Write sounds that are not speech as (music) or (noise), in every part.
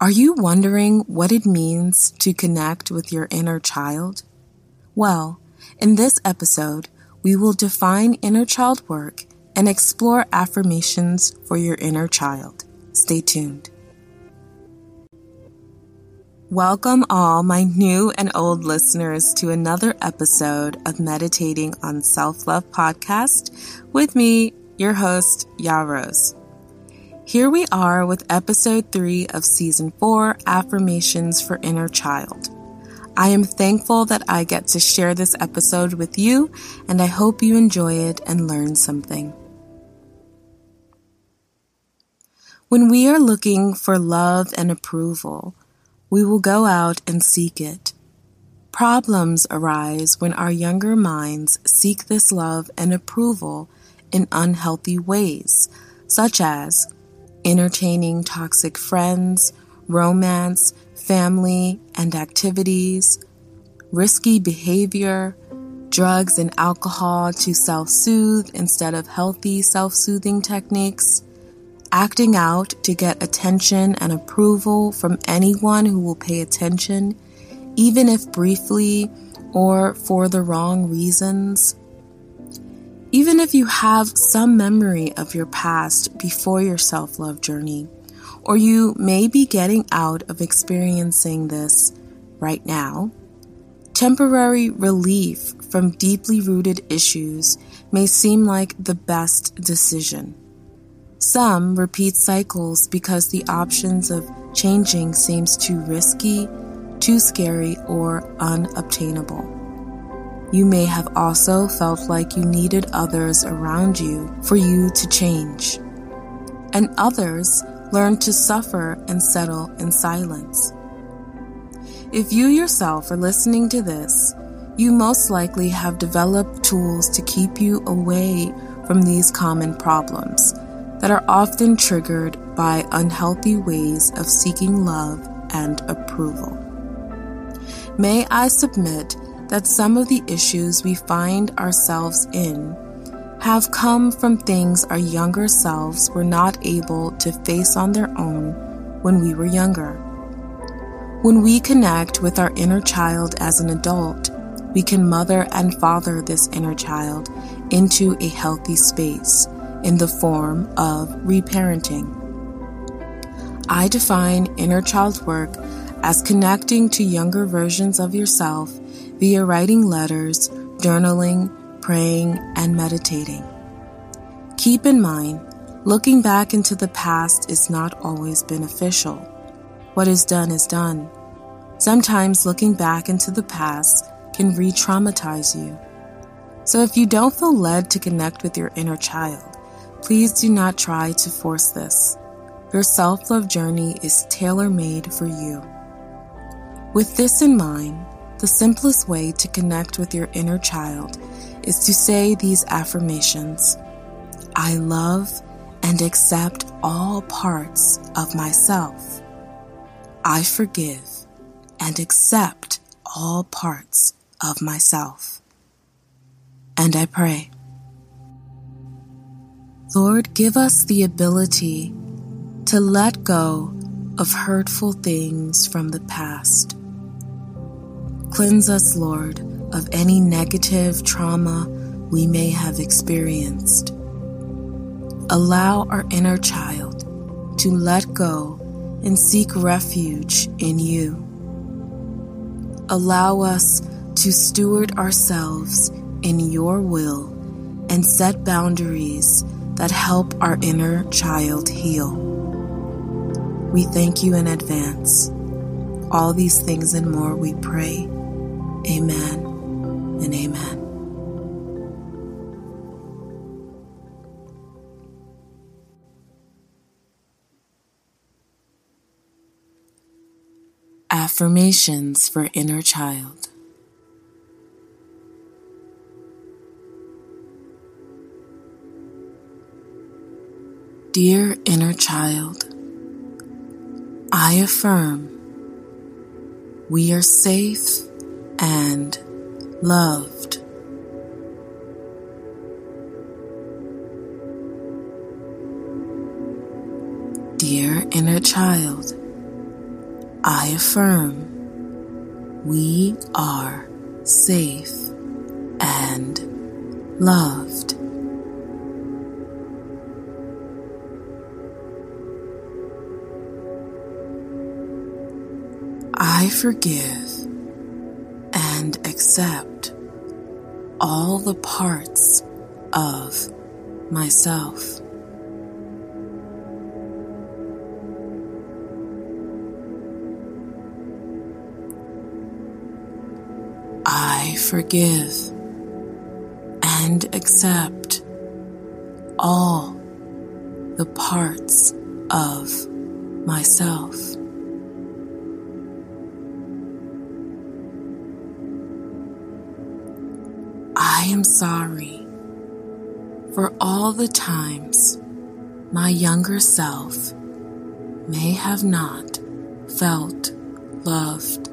Are you wondering what it means to connect with your inner child? Well, in this episode, we will define inner child work and explore affirmations for your inner child. Stay tuned. Welcome, all my new and old listeners, to another episode of Meditating on Self Love podcast with me, your host, Ya Rose. Here we are with episode three of season four Affirmations for Inner Child. I am thankful that I get to share this episode with you, and I hope you enjoy it and learn something. When we are looking for love and approval, we will go out and seek it. Problems arise when our younger minds seek this love and approval in unhealthy ways, such as entertaining toxic friends, romance, family and activities, risky behavior, drugs and alcohol to self soothe instead of healthy self soothing techniques, acting out to get attention and approval from anyone who will pay attention, even if briefly or for the wrong reasons even if you have some memory of your past before your self love journey, or you may be getting out of experiencing this right now, temporary relief from deeply rooted issues may seem like the best decision. Some repeat cycles because the options of changing seems too risky, too scary, or unobtainable. You may have also felt like you needed others around you for you to change. And others learn to suffer and settle in silence. If you yourself are listening to this, you most likely have developed tools to keep you away from these common problems that are often triggered by unhealthy ways of seeking love and approval. May I submit that some of the issues we find ourselves in have come from things our younger selves were not able to face on their own when we were younger. When we connect with our inner child as an adult, we can mother and father this inner child into a healthy space in the form of reparenting. I define inner child work as connecting to younger versions of yourself via writing letters, journaling, praying, and meditating. Keep in mind, looking back into the past is not always beneficial. What is done is done. Sometimes looking back into the past can re traumatize you. So if you don't feel led to connect with your inner child, please do not try to force this. Your self love journey is tailor made for you. With this in mind, the simplest way to connect with your inner child is to say these affirmations I love and accept all parts of myself. I forgive and accept all parts of myself. And I pray. Lord, give us the ability to let go of hurtful things from the past Cleanse us, Lord, of any negative trauma we may have experienced. Allow our inner child to let go and seek refuge in you. Allow us to steward ourselves in your will and set boundaries that help our inner child heal. We thank you in advance. All these things and more we pray Amen and amen. Affirmations for Inner Child. Dear inner child, I affirm we are safe and loved. Dear inner child, I affirm we are safe and loved. I forgive accept all the parts of myself. I forgive and accept all the parts of myself. I am sorry for all the times my younger self may have not felt loved.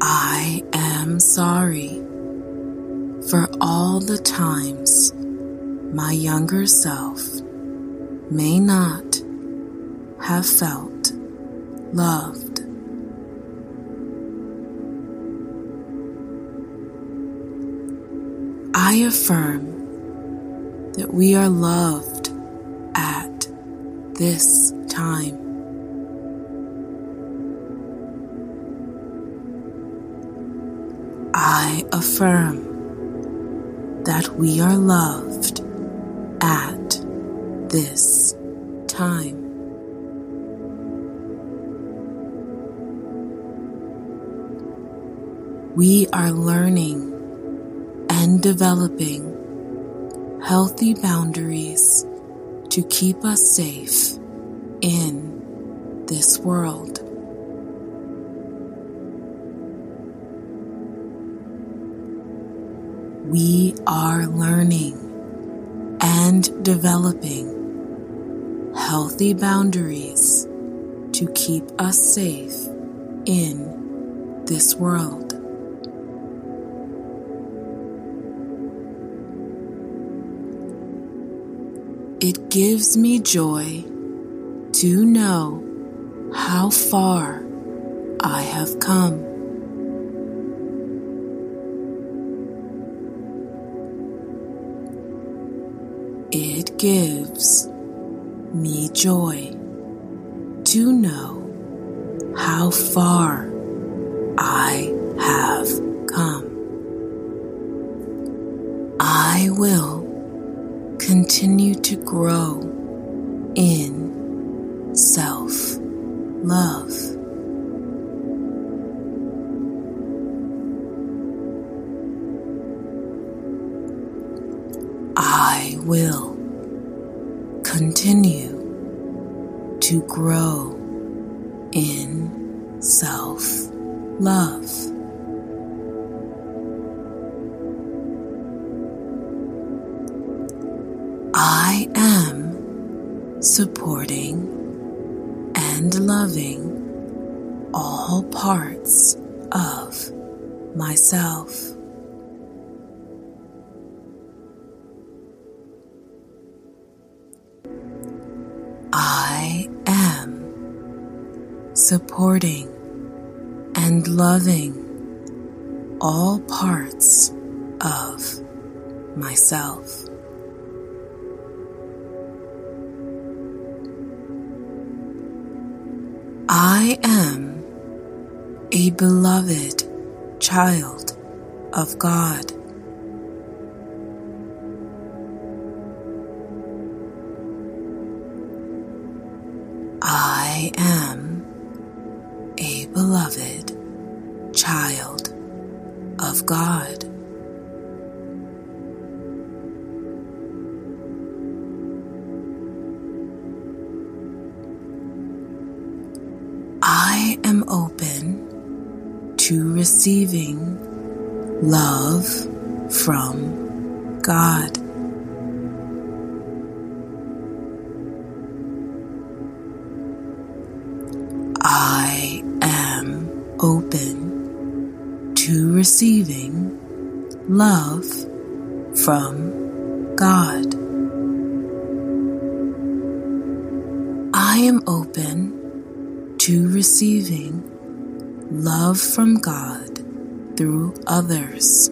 I am sorry for all the times my younger self may not have felt loved. I affirm that we are loved at this time. I affirm that we are loved at this time. We are learning and developing healthy boundaries to keep us safe in this world. We are learning and developing healthy boundaries to keep us safe in this world. It gives me joy to know how far I have come. It gives me joy to know how far I have come. I will continue to grow in self love. I will continue to grow in self love. Supporting and loving all parts of myself. I am supporting and loving all parts of myself. I am a beloved child of God. I am a beloved child of God. receiving love from God. I am open to receiving love from God. I am open to receiving love from God through others.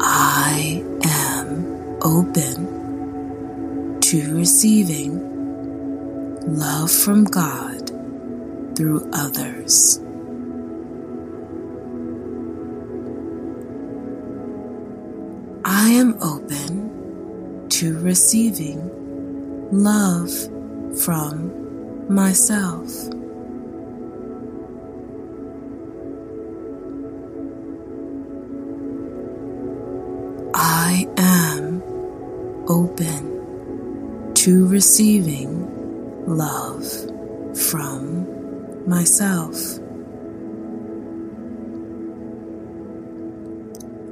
I am open to receiving love from God through others. I am open to receiving love from myself. I am open to receiving love from myself.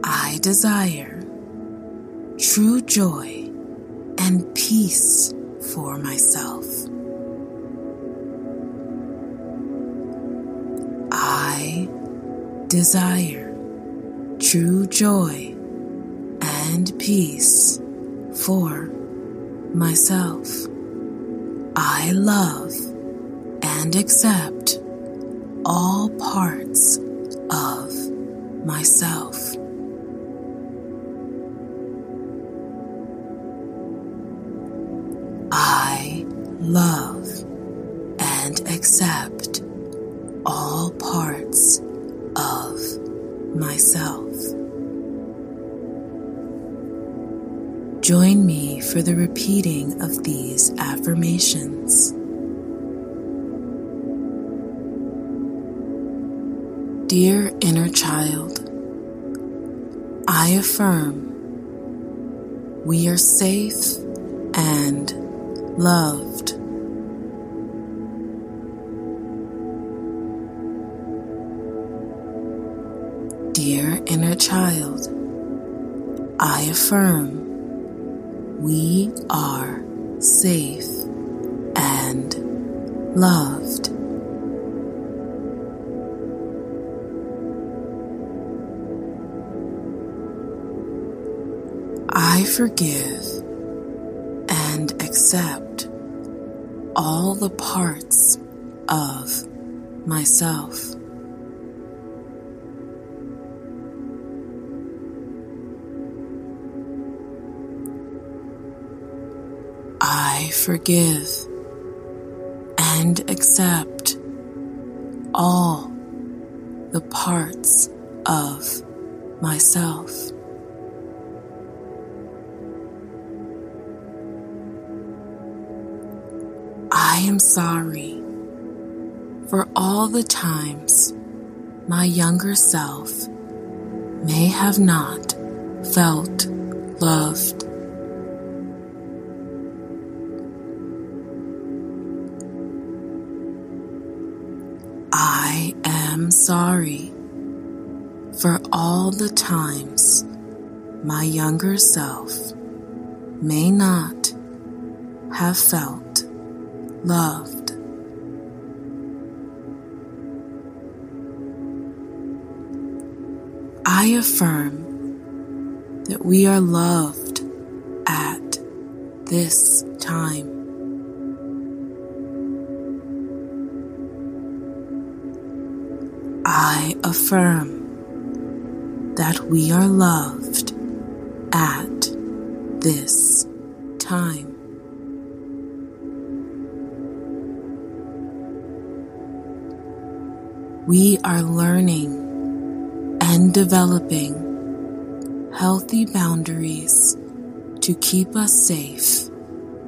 I desire true joy and peace for myself. Desire true joy and peace for myself. I love and accept all parts of myself. I love myself. Join me for the repeating of these affirmations. Dear inner child, I affirm we are safe and loved. Inner child, I affirm we are safe and loved. I forgive and accept all the parts of myself. I forgive and accept all the parts of myself. I am sorry for all the times my younger self may have not felt loved. I am sorry for all the times my younger self may not have felt loved. I affirm that we are loved at this time. I affirm that we are loved at this time. We are learning and developing healthy boundaries to keep us safe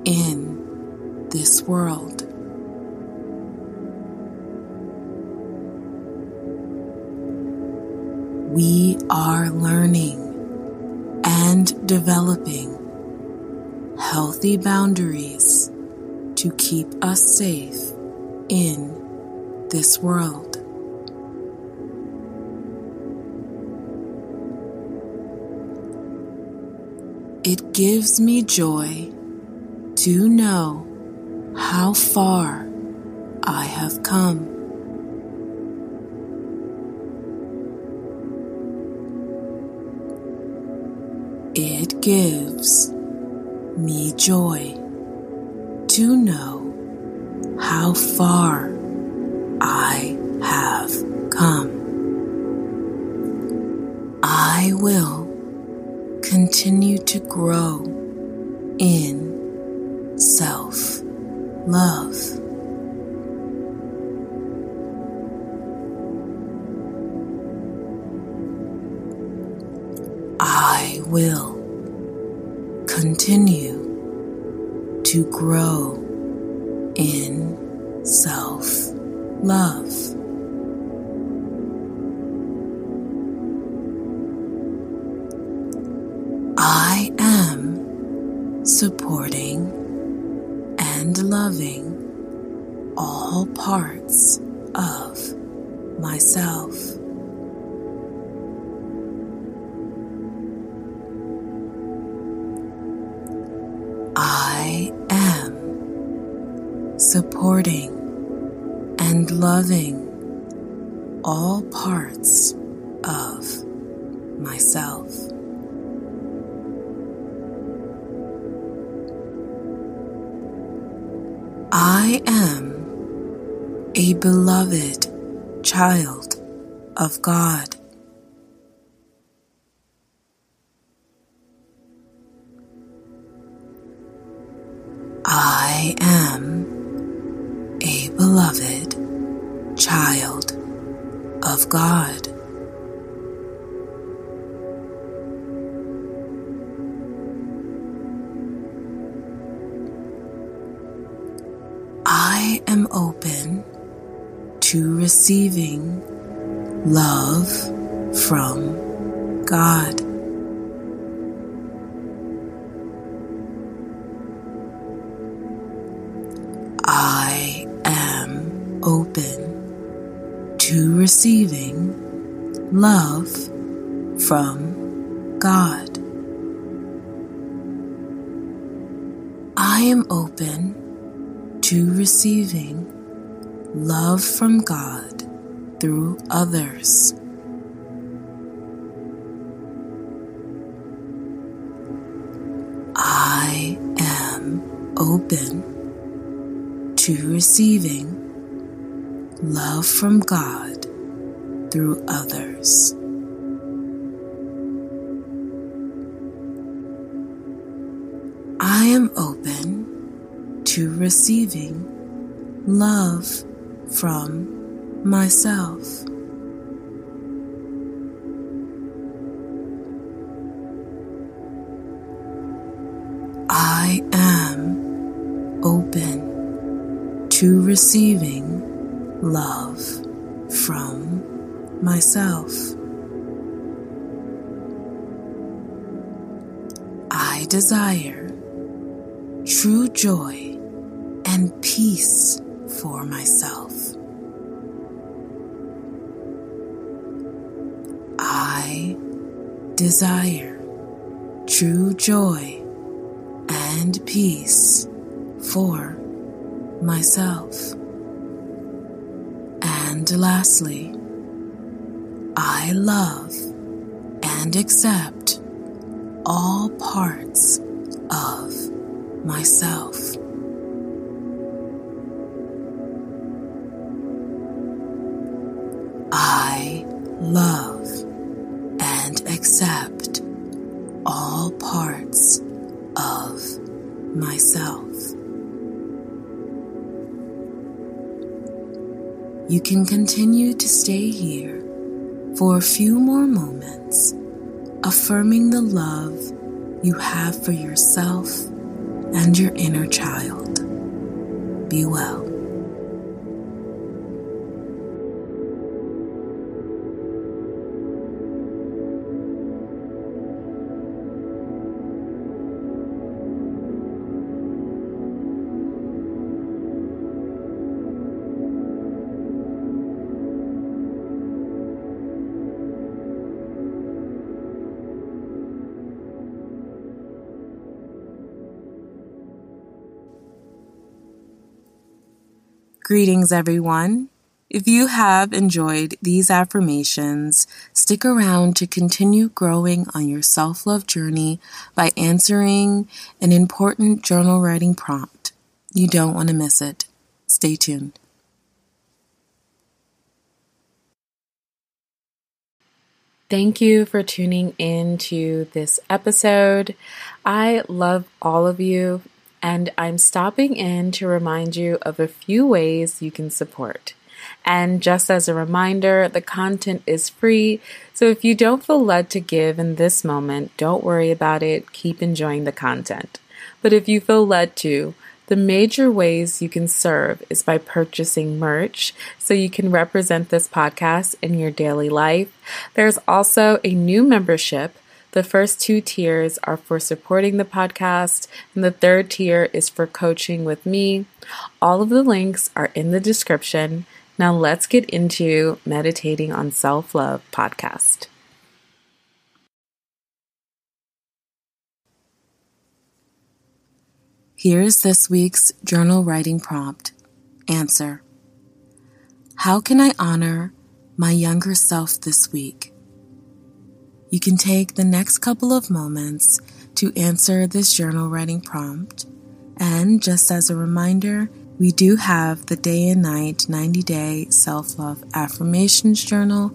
in this world. We are learning and developing healthy boundaries to keep us safe in this world. It gives me joy to know how far I have come. Gives me joy to know how far I have come. I will continue to grow in self love. I will continue to grow in self love. Supporting and loving all parts of myself. I am a beloved child of God. I am open to receiving love from God. I am open to receiving love from God. I am open to receiving love from God through others. I am open to receiving love from God through others. I am open to receiving love from myself. I am open to receiving love from myself. I desire true joy peace for myself. I desire true joy and peace for myself. And lastly, I love and accept all parts of myself. Love and accept all parts of myself. You can continue to stay here for a few more moments, affirming the love you have for yourself and your inner child. Be well. Greetings, everyone. If you have enjoyed these affirmations, stick around to continue growing on your self love journey by answering an important journal writing prompt. You don't want to miss it. Stay tuned. Thank you for tuning in to this episode. I love all of you, and I'm stopping in to remind you of a few ways you can support. And just as a reminder, the content is free. So if you don't feel led to give in this moment, don't worry about it. Keep enjoying the content. But if you feel led to, the major ways you can serve is by purchasing merch so you can represent this podcast in your daily life. There's also a new membership. The first two tiers are for supporting the podcast, and the third tier is for coaching with me. All of the links are in the description. Now let's get into Meditating on Self Love podcast. Here's this week's journal writing prompt. Answer How can I honor my younger self this week? You can take the next couple of moments to answer this journal writing prompt. And just as a reminder, we do have the Day and Night 90 Day Self Love Affirmations Journal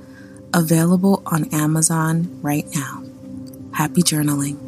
available on Amazon right now. Happy journaling.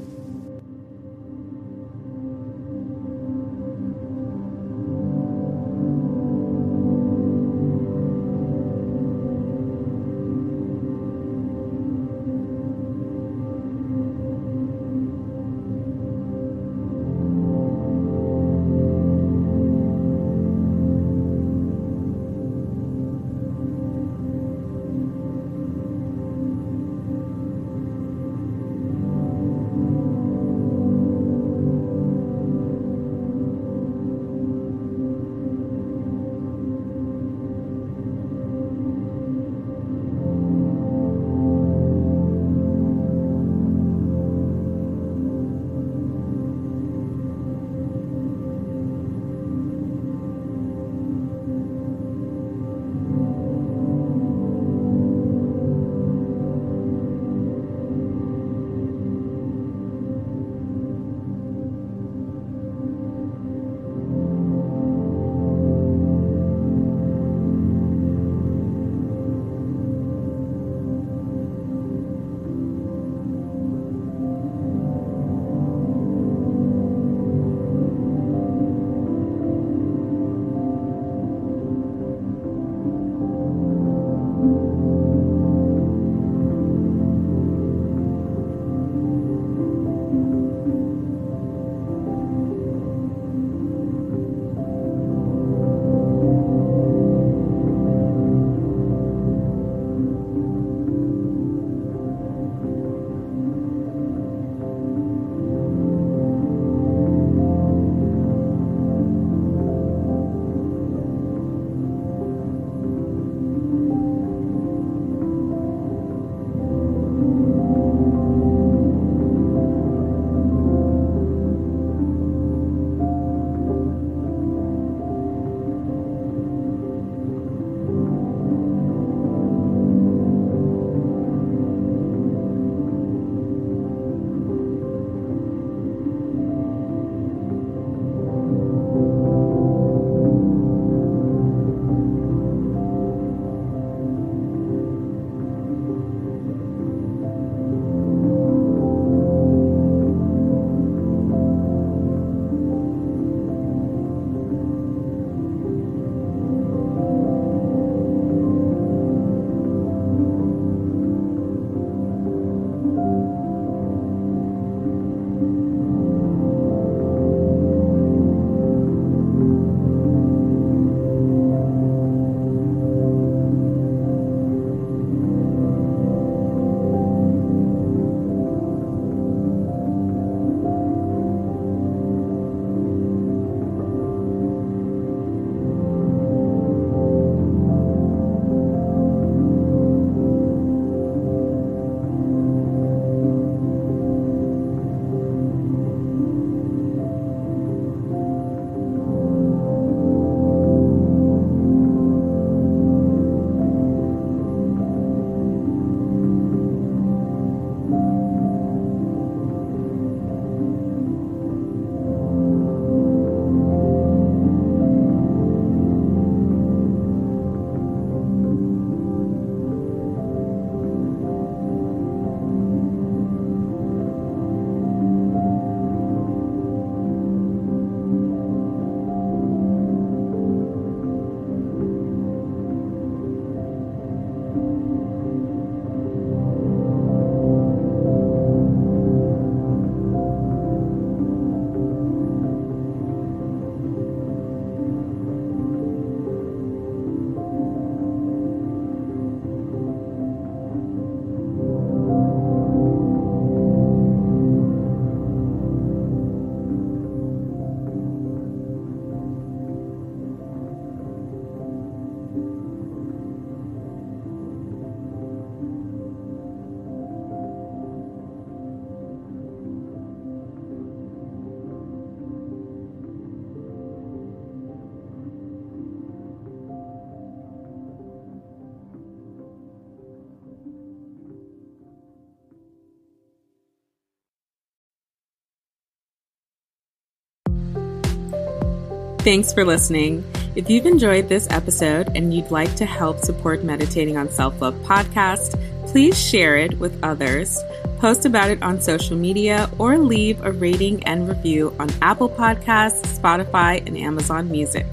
Thanks for listening. If you've enjoyed this episode and you'd like to help support Meditating on Self Love podcast, please share it with others, post about it on social media, or leave a rating and review on Apple Podcasts, Spotify, and Amazon Music.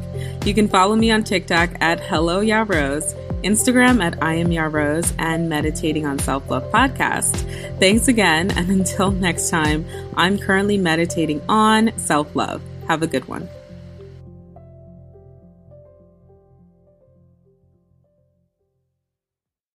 You can follow me on TikTok at Hello Ya Rose, Instagram at I am Ya Rose, and Meditating on Self Love podcast. Thanks again, and (laughs) until next time, I'm currently meditating on self love. Have a good one.